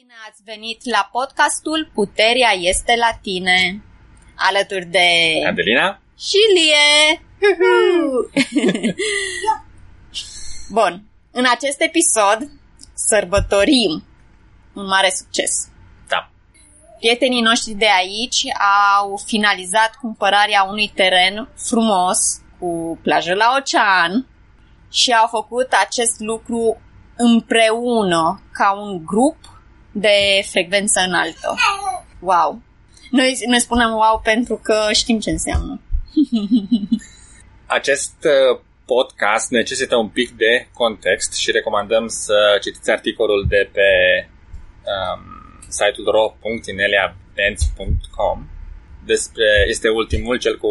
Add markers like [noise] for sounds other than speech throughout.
Bine ați venit la podcastul Puterea este la tine, alături de Adelina și Lie. [laughs] Bun, în acest episod sărbătorim un mare succes. Da. Prietenii noștri de aici au finalizat cumpărarea unui teren frumos cu plajă la ocean și au făcut acest lucru împreună ca un grup de frecvență înaltă. Wow! Noi, noi spunem wow pentru că știm ce înseamnă. [laughs] Acest uh, podcast necesită un pic de context și recomandăm să citiți articolul de pe um, site-ul ro.ineliabenz.com despre, este ultimul, cel cu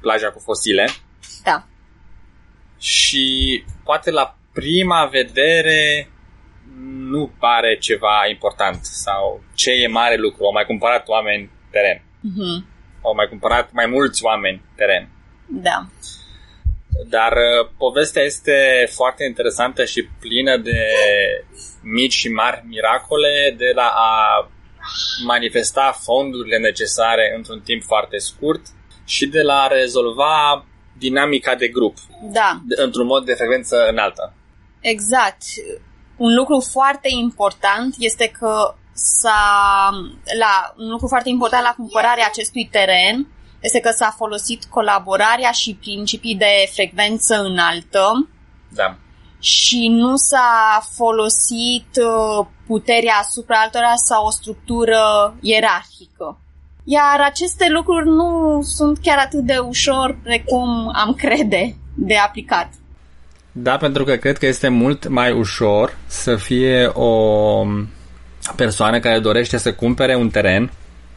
plaja cu fosile. Da. Și poate la prima vedere nu pare ceva important sau ce e mare lucru. Au mai cumpărat oameni teren. Mhm. Au mai cumpărat mai mulți oameni teren. Da. Dar uh, povestea este foarte interesantă și plină de mici și mari miracole de la a manifesta fondurile necesare într-un timp foarte scurt și de la a rezolva dinamica de grup Da, de- într-un mod de frecvență înaltă. exact. Un lucru foarte important este că s-a, la, un lucru foarte important la cumpărarea acestui teren este că s-a folosit colaborarea și principii de frecvență înaltă Da. și nu s-a folosit uh, puterea asupra altora sau o structură ierarhică. Iar aceste lucruri nu sunt chiar atât de ușor precum am crede de aplicat. Da, pentru că cred că este mult mai ușor să fie o persoană care dorește să cumpere un teren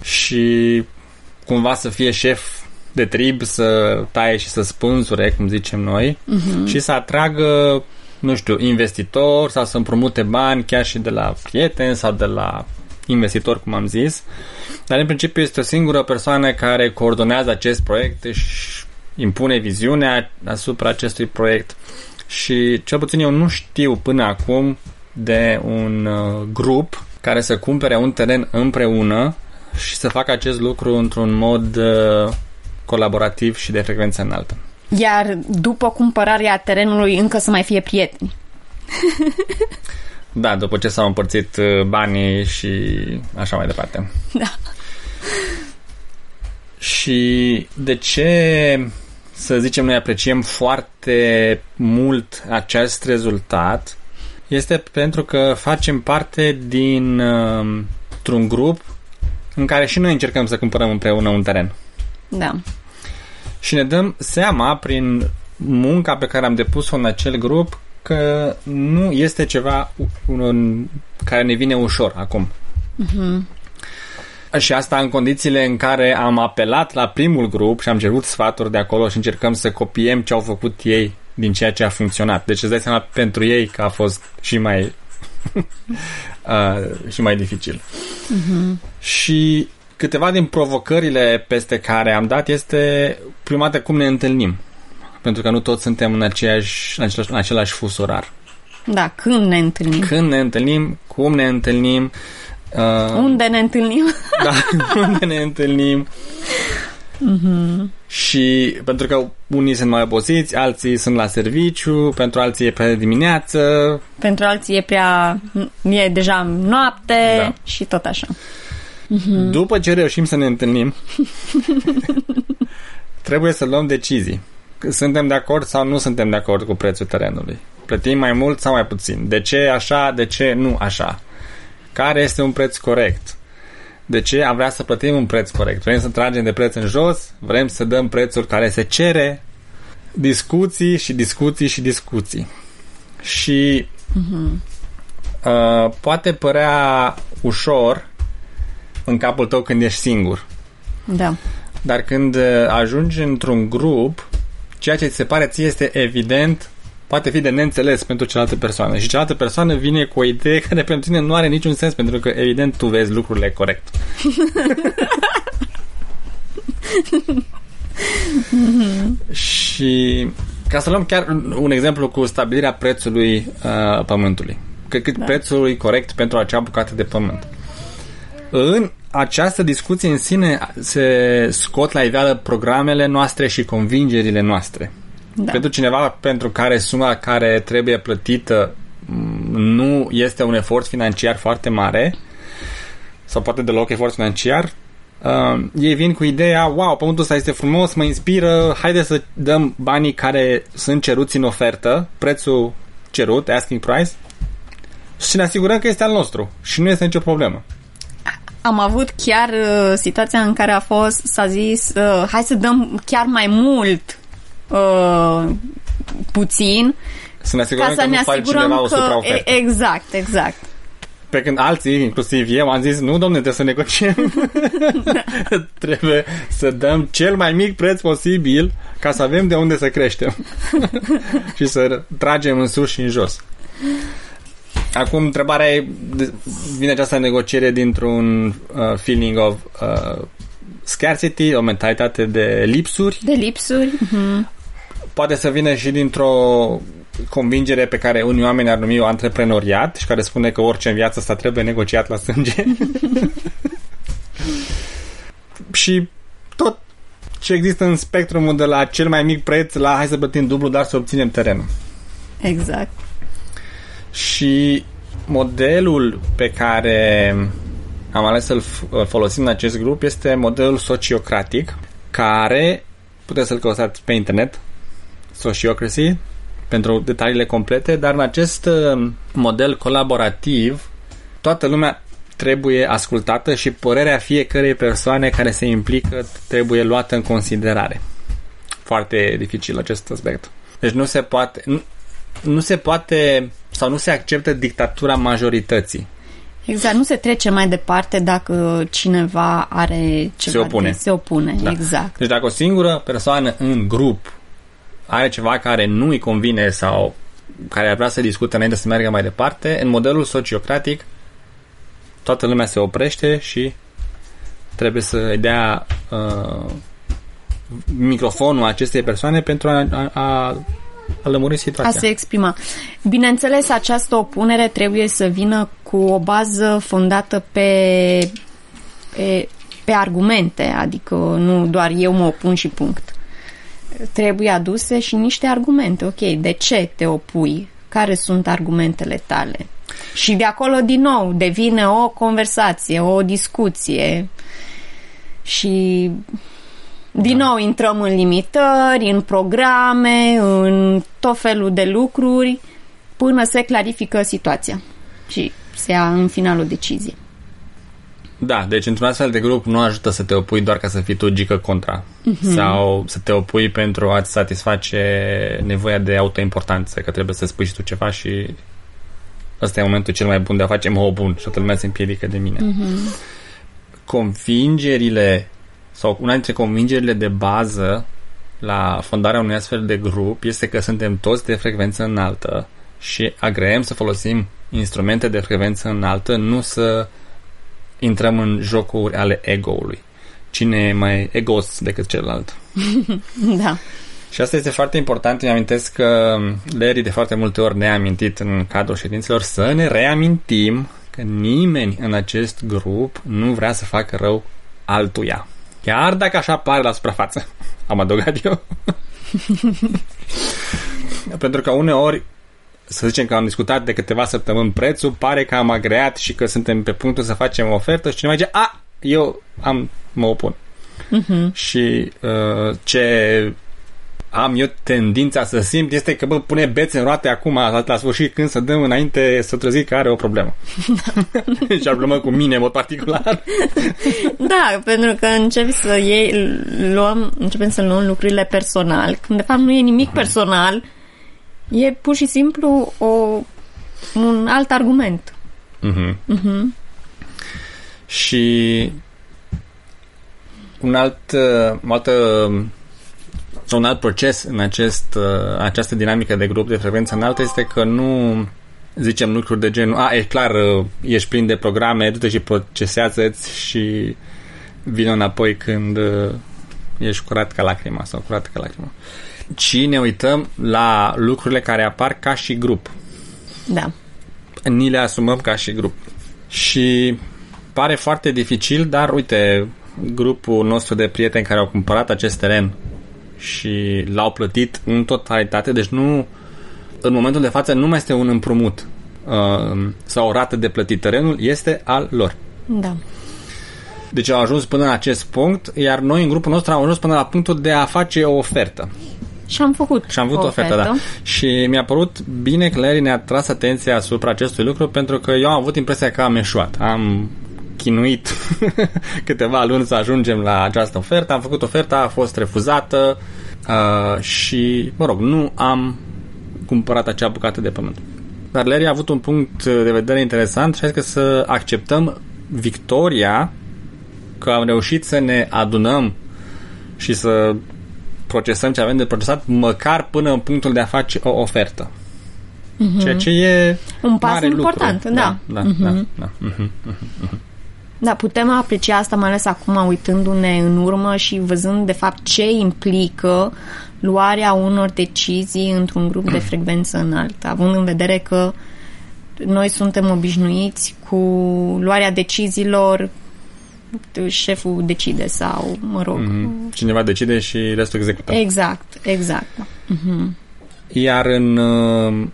și cumva să fie șef de trib, să taie și să spânzure, cum zicem noi, uh-huh. și să atragă, nu știu, investitori sau să împrumute bani chiar și de la prieteni sau de la investitori, cum am zis. Dar în principiu este o singură persoană care coordonează acest proiect și impune viziunea asupra acestui proiect și cel puțin eu nu știu până acum de un uh, grup care să cumpere un teren împreună și să facă acest lucru într-un mod uh, colaborativ și de frecvență înaltă. Iar după cumpărarea terenului încă să mai fie prieteni. [laughs] Da, după ce s-au împărțit uh, banii și așa mai departe. Da. Și de ce, să zicem, noi apreciem foarte mult acest rezultat este pentru că facem parte din uh, un grup în care și noi încercăm să cumpărăm împreună un teren. Da. Și ne dăm seama prin munca pe care am depus-o în acel grup că nu este ceva un, care ne vine ușor acum. Și asta în condițiile în care am apelat la primul grup și am cerut sfaturi de acolo și încercăm să copiem ce au făcut ei din ceea ce a funcționat. Deci îți dai seama pentru ei că a fost și mai [laughs] uh, și mai dificil. Și câteva din provocările peste care am dat este prima dată cum ne întâlnim. Pentru că nu toți suntem în, aceeași, în, același, în același fus orar. Da, când ne întâlnim? Când ne întâlnim, cum ne întâlnim, uh, Unde ne întâlnim? [laughs] da, unde ne întâlnim. Și pentru că unii sunt mai obosiți, alții sunt la serviciu, pentru alții e prea dimineață. Pentru alții e prea... e deja noapte Da. și tot așa. După ce reușim să ne întâlnim, [laughs] trebuie să luăm decizii. Suntem de acord sau nu suntem de acord cu prețul terenului? Plătim mai mult sau mai puțin? De ce așa, de ce nu așa? Care este un preț corect? De ce am vrea să plătim un preț corect? Vrem să tragem de preț în jos? Vrem să dăm prețul care se cere? Discuții și discuții și discuții. Și uh, poate părea ușor în capul tău când ești singur. Da. Dar când uh, ajungi într-un grup, ceea ce ți se pare ție este evident poate fi de neînțeles pentru cealaltă persoană și cealaltă persoană vine cu o idee [laughs] care pentru tine nu are niciun sens pentru că evident tu vezi lucrurile corect. [laughs] și ca să luăm chiar un exemplu cu stabilirea prețului uh, pământului. cât, cât da. prețul e corect pentru acea bucată de pământ. În această discuție în sine se scot la iveală programele noastre și convingerile noastre. Da. Pentru cineva pentru care suma care trebuie plătită nu este un efort financiar foarte mare sau poate deloc efort financiar, uh, ei vin cu ideea, wow, pământul ăsta este frumos, mă inspiră, haide să dăm banii care sunt ceruți în ofertă, prețul cerut, asking price, și ne asigurăm că este al nostru și nu este nicio problemă. Am avut chiar uh, situația în care a fost, s-a zis, uh, hai să dăm chiar mai mult uh, puțin să ne asigurăm ca să că ne nu asigurăm cineva că... o Exact, exact. Pe când alții, inclusiv eu, am zis, nu, domne, trebuie să negociem. [laughs] trebuie să dăm cel mai mic preț posibil ca să avem de unde să creștem. [laughs] și să tragem în sus și în jos. Acum, întrebarea e, vine această negociere dintr-un uh, feeling of uh, scarcity, o mentalitate de lipsuri. De lipsuri. Uh-huh. Poate să vină și dintr-o convingere pe care unii oameni ar numi o antreprenoriat și care spune că orice în viața asta trebuie negociat la sânge. [laughs] și tot ce există în spectrumul de la cel mai mic preț la hai să plătim dublu, dar să obținem terenul. Exact. Și modelul pe care am ales să-l folosim în acest grup este modelul sociocratic, care puteți să-l căutați pe internet, Sociocracy, pentru detaliile complete, dar în acest uh, model colaborativ toată lumea trebuie ascultată și părerea fiecărei persoane care se implică trebuie luată în considerare. Foarte dificil acest aspect. Deci nu se poate nu, nu se poate sau nu se acceptă dictatura majorității. Exact, nu se trece mai departe dacă cineva are ceva se opune. De, se opune, da. exact. Deci dacă o singură persoană în grup are ceva care nu îi convine sau care ar vrea să discute înainte să meargă mai departe, în modelul sociocratic toată lumea se oprește și trebuie să dea uh, microfonul acestei persoane pentru a, a, a, a lămuri situația. A se exprima. Bineînțeles, această opunere trebuie să vină cu o bază fondată pe, pe, pe argumente, adică nu doar eu mă opun și punct trebuie aduse și niște argumente. Ok, de ce te opui? Care sunt argumentele tale? Și de acolo, din nou, devine o conversație, o discuție și din da. nou intrăm în limitări, în programe, în tot felul de lucruri până se clarifică situația și se ia în final o decizie. Da, deci într-un astfel de grup nu ajută să te opui doar ca să fii tu gică contra uh-huh. sau să te opui pentru a-ți satisface nevoia de autoimportanță, că trebuie să spui și tu ceva și ăsta e momentul cel mai bun de a face mă bun și toată lumea se împiedică de mine. Uh-huh. Convingerile sau una dintre convingerile de bază la fondarea unui astfel de grup este că suntem toți de frecvență înaltă și agreem să folosim instrumente de frecvență înaltă, nu să intrăm în jocuri ale ego-ului. Cine e mai egos decât celălalt. [laughs] da. Și asta este foarte important. Îmi amintesc că Larry de foarte multe ori ne-a amintit în cadrul ședințelor să ne reamintim că nimeni în acest grup nu vrea să facă rău altuia. Chiar dacă așa pare la suprafață. [laughs] Am adăugat eu. [laughs] Pentru că uneori să zicem că am discutat de câteva săptămâni prețul, pare că am agreat și că suntem pe punctul să facem o ofertă și cineva zice, a, eu am, mă opun. Uh-huh. Și uh, ce am eu tendința să simt este că, bă, pune bețe în roate acum, la, la sfârșit, când să dăm înainte să trezi că are o problemă. [laughs] și ar problemă cu mine, în mod particular. da, pentru că începi să iei, luăm, începem să luăm lucrurile personal, când de fapt nu e nimic personal, E pur și simplu o, un alt argument. Uh-huh. Uh-huh. Și un alt, o altă, un alt proces în acest, această dinamică de grup de frecvență înaltă este că nu zicem lucruri de genul a, e clar, ești plin de programe, du-te și procesează-ți și vină înapoi când ești curat ca lacrima sau curat ca lacrima. Uh, ci ne uităm la lucrurile care apar ca și grup. Da. ni le asumăm ca și grup. Și pare foarte dificil, dar uite, grupul nostru de prieteni care au cumpărat acest teren și l-au plătit în totalitate, deci nu în momentul de față nu mai este un împrumut uh, sau o rată de plătit terenul, este al lor. Da. Deci au ajuns până în acest punct, iar noi în grupul nostru am ajuns până la punctul de a face o ofertă. Și am făcut Și am avut o ofertă, da. Și mi-a părut bine că Larry ne-a tras atenția asupra acestui lucru pentru că eu am avut impresia că am eșuat. Am chinuit [laughs] câteva luni să ajungem la această ofertă, am făcut oferta, a fost refuzată uh, și, mă rog, nu am cumpărat acea bucată de pământ. Dar Larry a avut un punct de vedere interesant și că să acceptăm victoria că am reușit să ne adunăm și să procesăm ce avem de procesat, măcar până în punctul de a face o ofertă. Mm-hmm. Ceea ce e un pas mare important, lucru. da. Da, mm-hmm. da, da. Mm-hmm. Da, putem aprecia asta mai ales acum uitându-ne în urmă și văzând de fapt ce implică luarea unor decizii într-un grup de frecvență înaltă, având în vedere că noi suntem obișnuiți cu luarea deciziilor șeful decide sau, mă rog... Mm-hmm. Cineva decide și restul execută. Exact, exact. Mm-hmm. Iar în uh,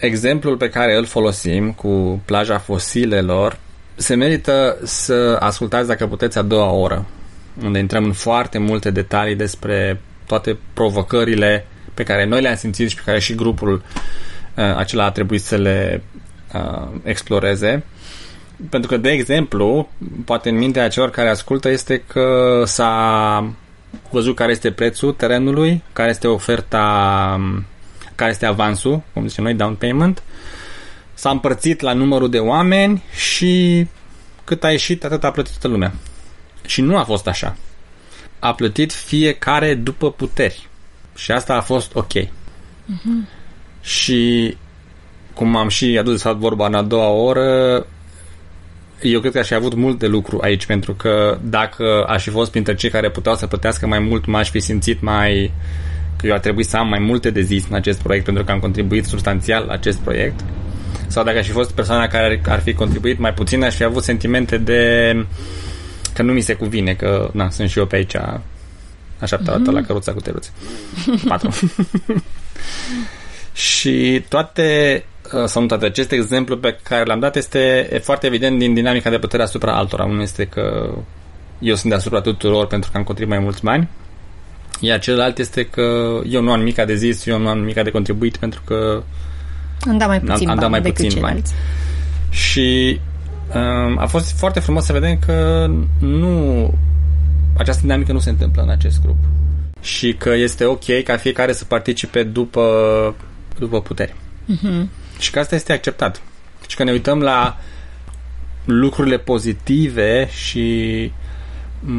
exemplul pe care îl folosim cu plaja fosilelor, se merită să ascultați dacă puteți a doua oră, unde intrăm în foarte multe detalii despre toate provocările pe care noi le-am simțit și pe care și grupul uh, acela a trebuit să le uh, exploreze. Pentru că, de exemplu, poate în mintea celor care ascultă este că s-a văzut care este prețul terenului, care este oferta, care este avansul, cum zicem noi, down payment, s-a împărțit la numărul de oameni și cât a ieșit, atât a plătit toată lumea. Și nu a fost așa. A plătit fiecare după puteri. Și asta a fost ok. Uh-huh. Și cum am și adus de vorba în a doua oră, eu cred că aș fi avut mult de lucru aici, pentru că dacă aș fi fost printre cei care puteau să plătească mai mult, m-aș fi simțit mai că eu ar trebui să am mai multe de zis în acest proiect pentru că am contribuit substanțial la acest proiect sau dacă aș fi fost persoana care ar fi contribuit mai puțin, aș fi avut sentimente de că nu mi se cuvine, că na, sunt și eu pe aici așa mm-hmm. la căruța cu teruțe. Patru. [laughs] și toate uh, sau nu toate, acest exemplu pe care l-am dat este e foarte evident din dinamica de putere asupra altora. Unul este că eu sunt deasupra tuturor pentru că am contribuit mai mulți bani, iar celălalt este că eu nu am nimic de zis, eu nu am nimic de contribuit pentru că am dat mai puțin am, am dat mai puțin bani. Și um, a fost foarte frumos să vedem că nu această dinamică nu se întâmplă în acest grup. Și că este ok ca fiecare să participe după, după putere. Uh-huh. Și că asta este acceptat. Și că ne uităm la lucrurile pozitive și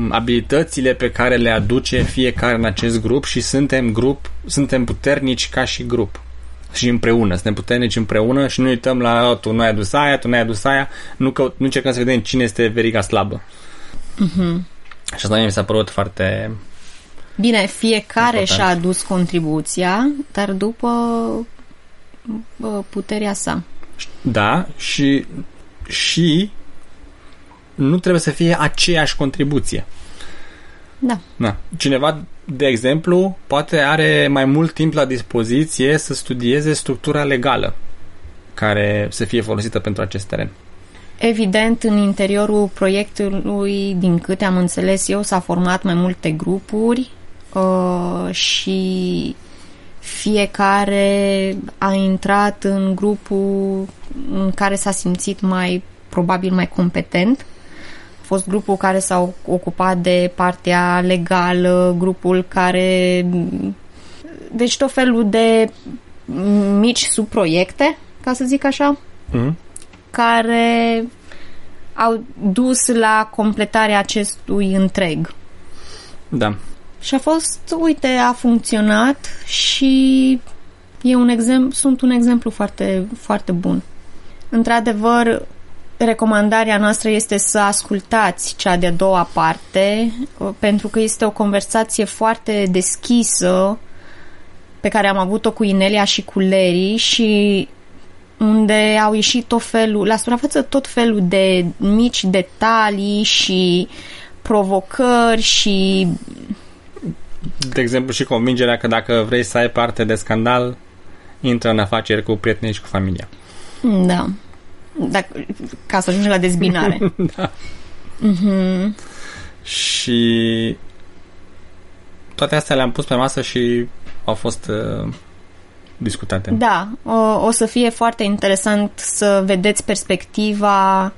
abilitățile pe care le aduce fiecare în acest grup și suntem grup, suntem puternici ca și grup și împreună, suntem puternici împreună și nu uităm la tu nu ai adus aia, tu nu ai adus aia, nu, că, nu încercăm să vedem cine este veriga slabă. Uh-huh. Și asta mi s-a părut foarte Bine, fiecare important. și-a adus contribuția, dar după puterea sa. Da, și și nu trebuie să fie aceeași contribuție. Da. da. Cineva de exemplu, poate are mai mult timp la dispoziție să studieze structura legală care să fie folosită pentru acest teren. Evident, în interiorul proiectului, din câte am înțeles eu, s-a format mai multe grupuri uh, și fiecare a intrat în grupul în care s-a simțit mai, probabil, mai competent fost grupul care s-a ocupat de partea legală, grupul care... Deci tot felul de mici subproiecte, ca să zic așa, mm-hmm. care au dus la completarea acestui întreg. Da. Și a fost, uite, a funcționat și e un exemplu, sunt un exemplu foarte, foarte bun. Într-adevăr, recomandarea noastră este să ascultați cea de-a doua parte, uh, pentru că este o conversație foarte deschisă pe care am avut-o cu Inelia și cu Leri și unde au ieșit tot felul, la suprafață tot felul de mici detalii și provocări și De exemplu, și convingerea că dacă vrei să ai parte de scandal, intră în afaceri cu prietenii și cu familia. da, dacă, ca să ajungi la dezbinare. [laughs] da. Mhm. Și toate astea le-am pus pe masă și au fost uh, discutate. Da, o, o să fie foarte interesant să vedeți perspectiva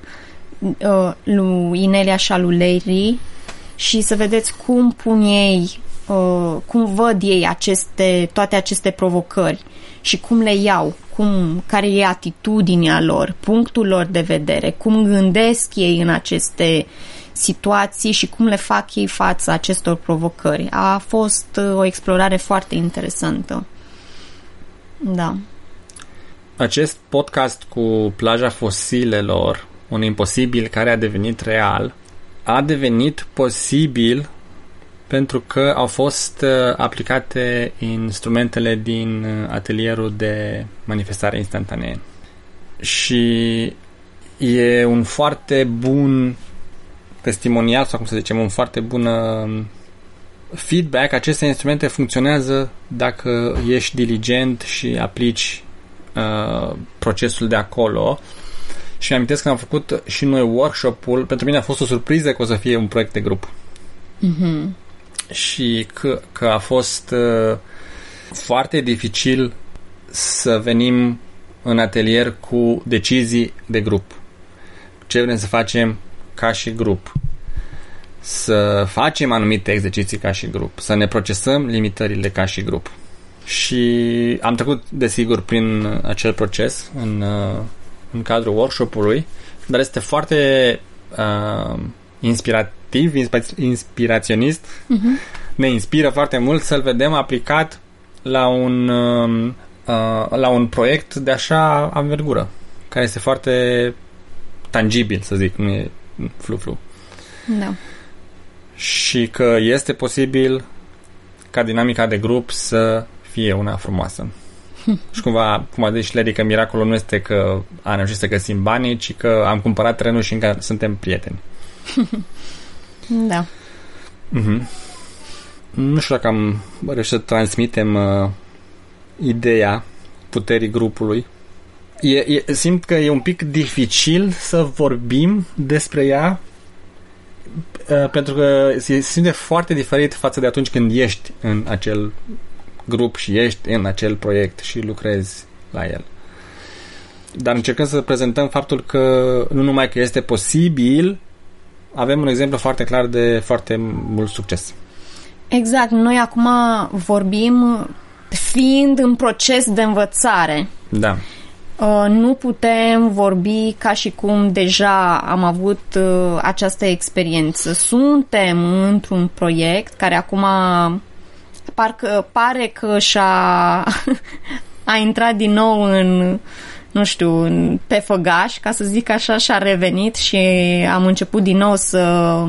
uh, lui Inelia și a lui Larry și să vedeți cum pun ei, uh, cum văd ei aceste, toate aceste provocări și cum le iau, cum, care e atitudinea lor, punctul lor de vedere, cum gândesc ei în aceste situații și cum le fac ei față acestor provocări. A fost uh, o explorare foarte interesantă. Da. Acest podcast cu plaja fosilelor, un imposibil care a devenit real, a devenit posibil pentru că au fost uh, aplicate instrumentele din uh, atelierul de manifestare instantanee. Și e un foarte bun testimonial, sau cum să zicem, un foarte bun uh, feedback. Aceste instrumente funcționează dacă ești diligent și aplici uh, procesul de acolo. Și mi amintesc că am făcut și noi workshop-ul. Pentru mine a fost o surpriză că o să fie un proiect de grup. Mhm. Și că, că a fost uh, foarte dificil să venim în atelier cu decizii de grup. Ce vrem să facem ca și grup. Să facem anumite exerciții ca și grup. Să ne procesăm limitările ca și grup. Și am trecut, desigur, prin acel proces în, uh, în cadrul workshop-ului, dar este foarte uh, inspirativ, inspi- inspiraționist. Mhm. Ne inspiră foarte mult să-l vedem aplicat la un, uh, uh, la un proiect de așa anvergură, care este foarte tangibil, să zic, nu e flu-flu. Da. Și că este posibil ca dinamica de grup să fie una frumoasă. [laughs] și cumva, cum a zis și Larry, că miracolul nu este că am reușit să găsim banii, ci că am cumpărat terenul și încă suntem prieteni. [laughs] Da. Mhm. Nu știu dacă am reușit să transmitem uh, ideea puterii grupului. E, e, simt că e un pic dificil să vorbim despre ea uh, pentru că se simte foarte diferit față de atunci când ești în acel grup și ești în acel proiect și lucrezi la el. Dar încercăm să prezentăm faptul că nu numai că este posibil, avem un exemplu foarte clar de foarte mult succes. Exact. Noi acum vorbim fiind în proces de învățare. Da. Uh, Nu putem vorbi ca și cum deja am avut uh, această experiență. Suntem într-un proiect care acum parcă pare că și-a [laughs] a intrat din nou în nu știu, în, pe făgaș, ca să zic așa, și-a revenit și am început din nou să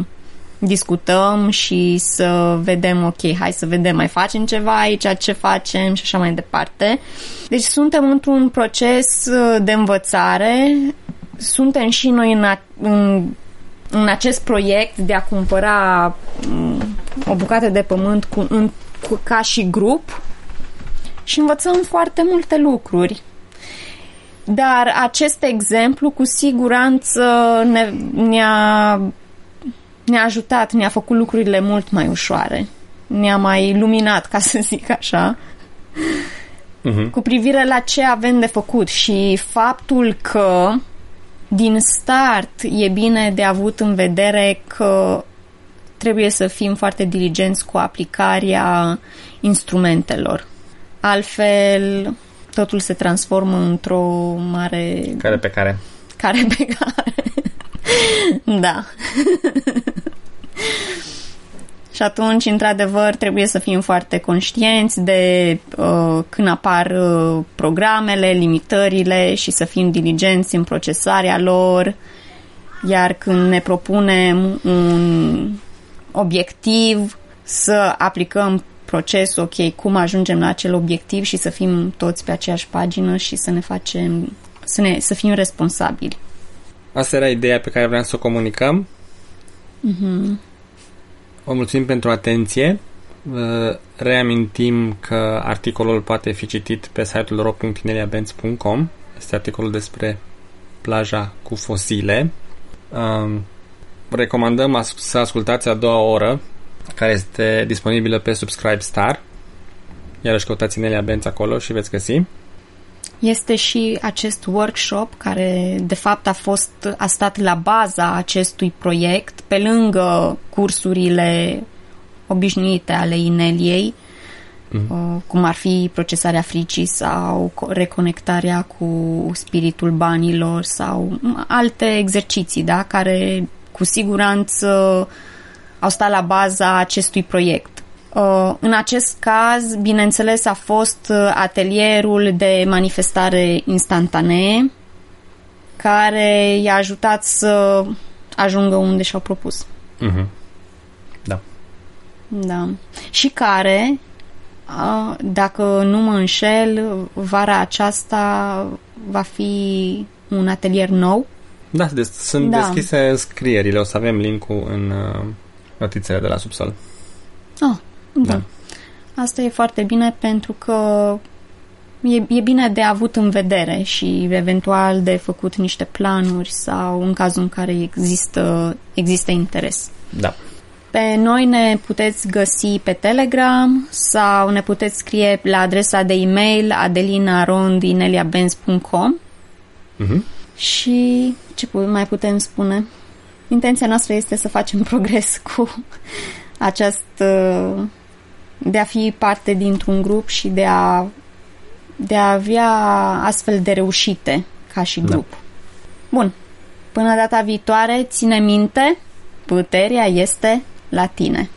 discutăm și să vedem, ok, hai să vedem, mai facem ceva aici, ce facem și așa mai departe. Deci suntem într-un proces uh, de învățare, suntem și noi în, a, în, în acest proiect de a cumpăra mm, o bucată de pământ cu, în, cu, ca și grup și învățăm foarte multe lucruri. Dar acest exemplu cu siguranță ne, ne-a ne-a ajutat, ne-a făcut lucrurile mult mai ușoare. Ne-a mai luminat, ca să zic așa, Uh-huh. cu privire la ce avem de făcut și faptul că din start e bine de avut în vedere că trebuie să fim foarte diligenți cu aplicarea instrumentelor. Altfel, totul se transformă într-o mare Care pe care? care pe care. da. Și atunci, într-adevăr, trebuie să fim foarte conștienți de uh, când apar uh, programele, limitările și să fim diligenți în procesarea lor. Iar când ne propunem un obiectiv, să aplicăm procesul, ok, cum ajungem la acel obiectiv și să fim toți pe aceeași pagină și să ne facem să, ne, să fim responsabili. Asta era ideea pe care vreau să o comunicăm. Mm-hmm. Vă mulțumim pentru atenție. Vă reamintim că articolul poate fi citit pe site-ul ro.tineliabenz.com. Este articolul despre plaja cu fosile. Um, recomandăm să ascultați a doua oră, care este disponibilă pe Subscribe Star. Iarăși căutați Nelia Benz acolo și veți găsi. Este și acest workshop care de fapt a fost a stat la baza acestui proiect, pe lângă cursurile obișnuite ale Ineliei, mm. cum ar fi procesarea fricii sau reconectarea cu spiritul banilor sau alte exerciții, da, care cu siguranță au stat la baza acestui proiect. Uh, în acest caz, bineînțeles, a fost uh, atelierul de manifestare instantanee care i-a ajutat să ajungă unde și-au propus. Mm-hmm. Da. Da. Și care, uh, dacă nu mă înșel, vara aceasta va fi un atelier nou. Da, des- sunt da. deschise înscrierile. O să avem linkul în uh, notițele de la subsol. Oh, da. Asta e foarte bine pentru că e, e bine de avut în vedere și eventual de făcut niște planuri sau în cazul în care există, există interes. Da. Pe noi ne puteți găsi pe Telegram sau ne puteți scrie la adresa de e-mail adelinarondineliabenz.com uh-huh. și ce mai putem spune? Intenția noastră este să facem [laughs] progres cu această de a fi parte dintr-un grup și de a, de a avea astfel de reușite ca și da. grup. Da. Bun. Până data viitoare, ține minte, puterea este la tine.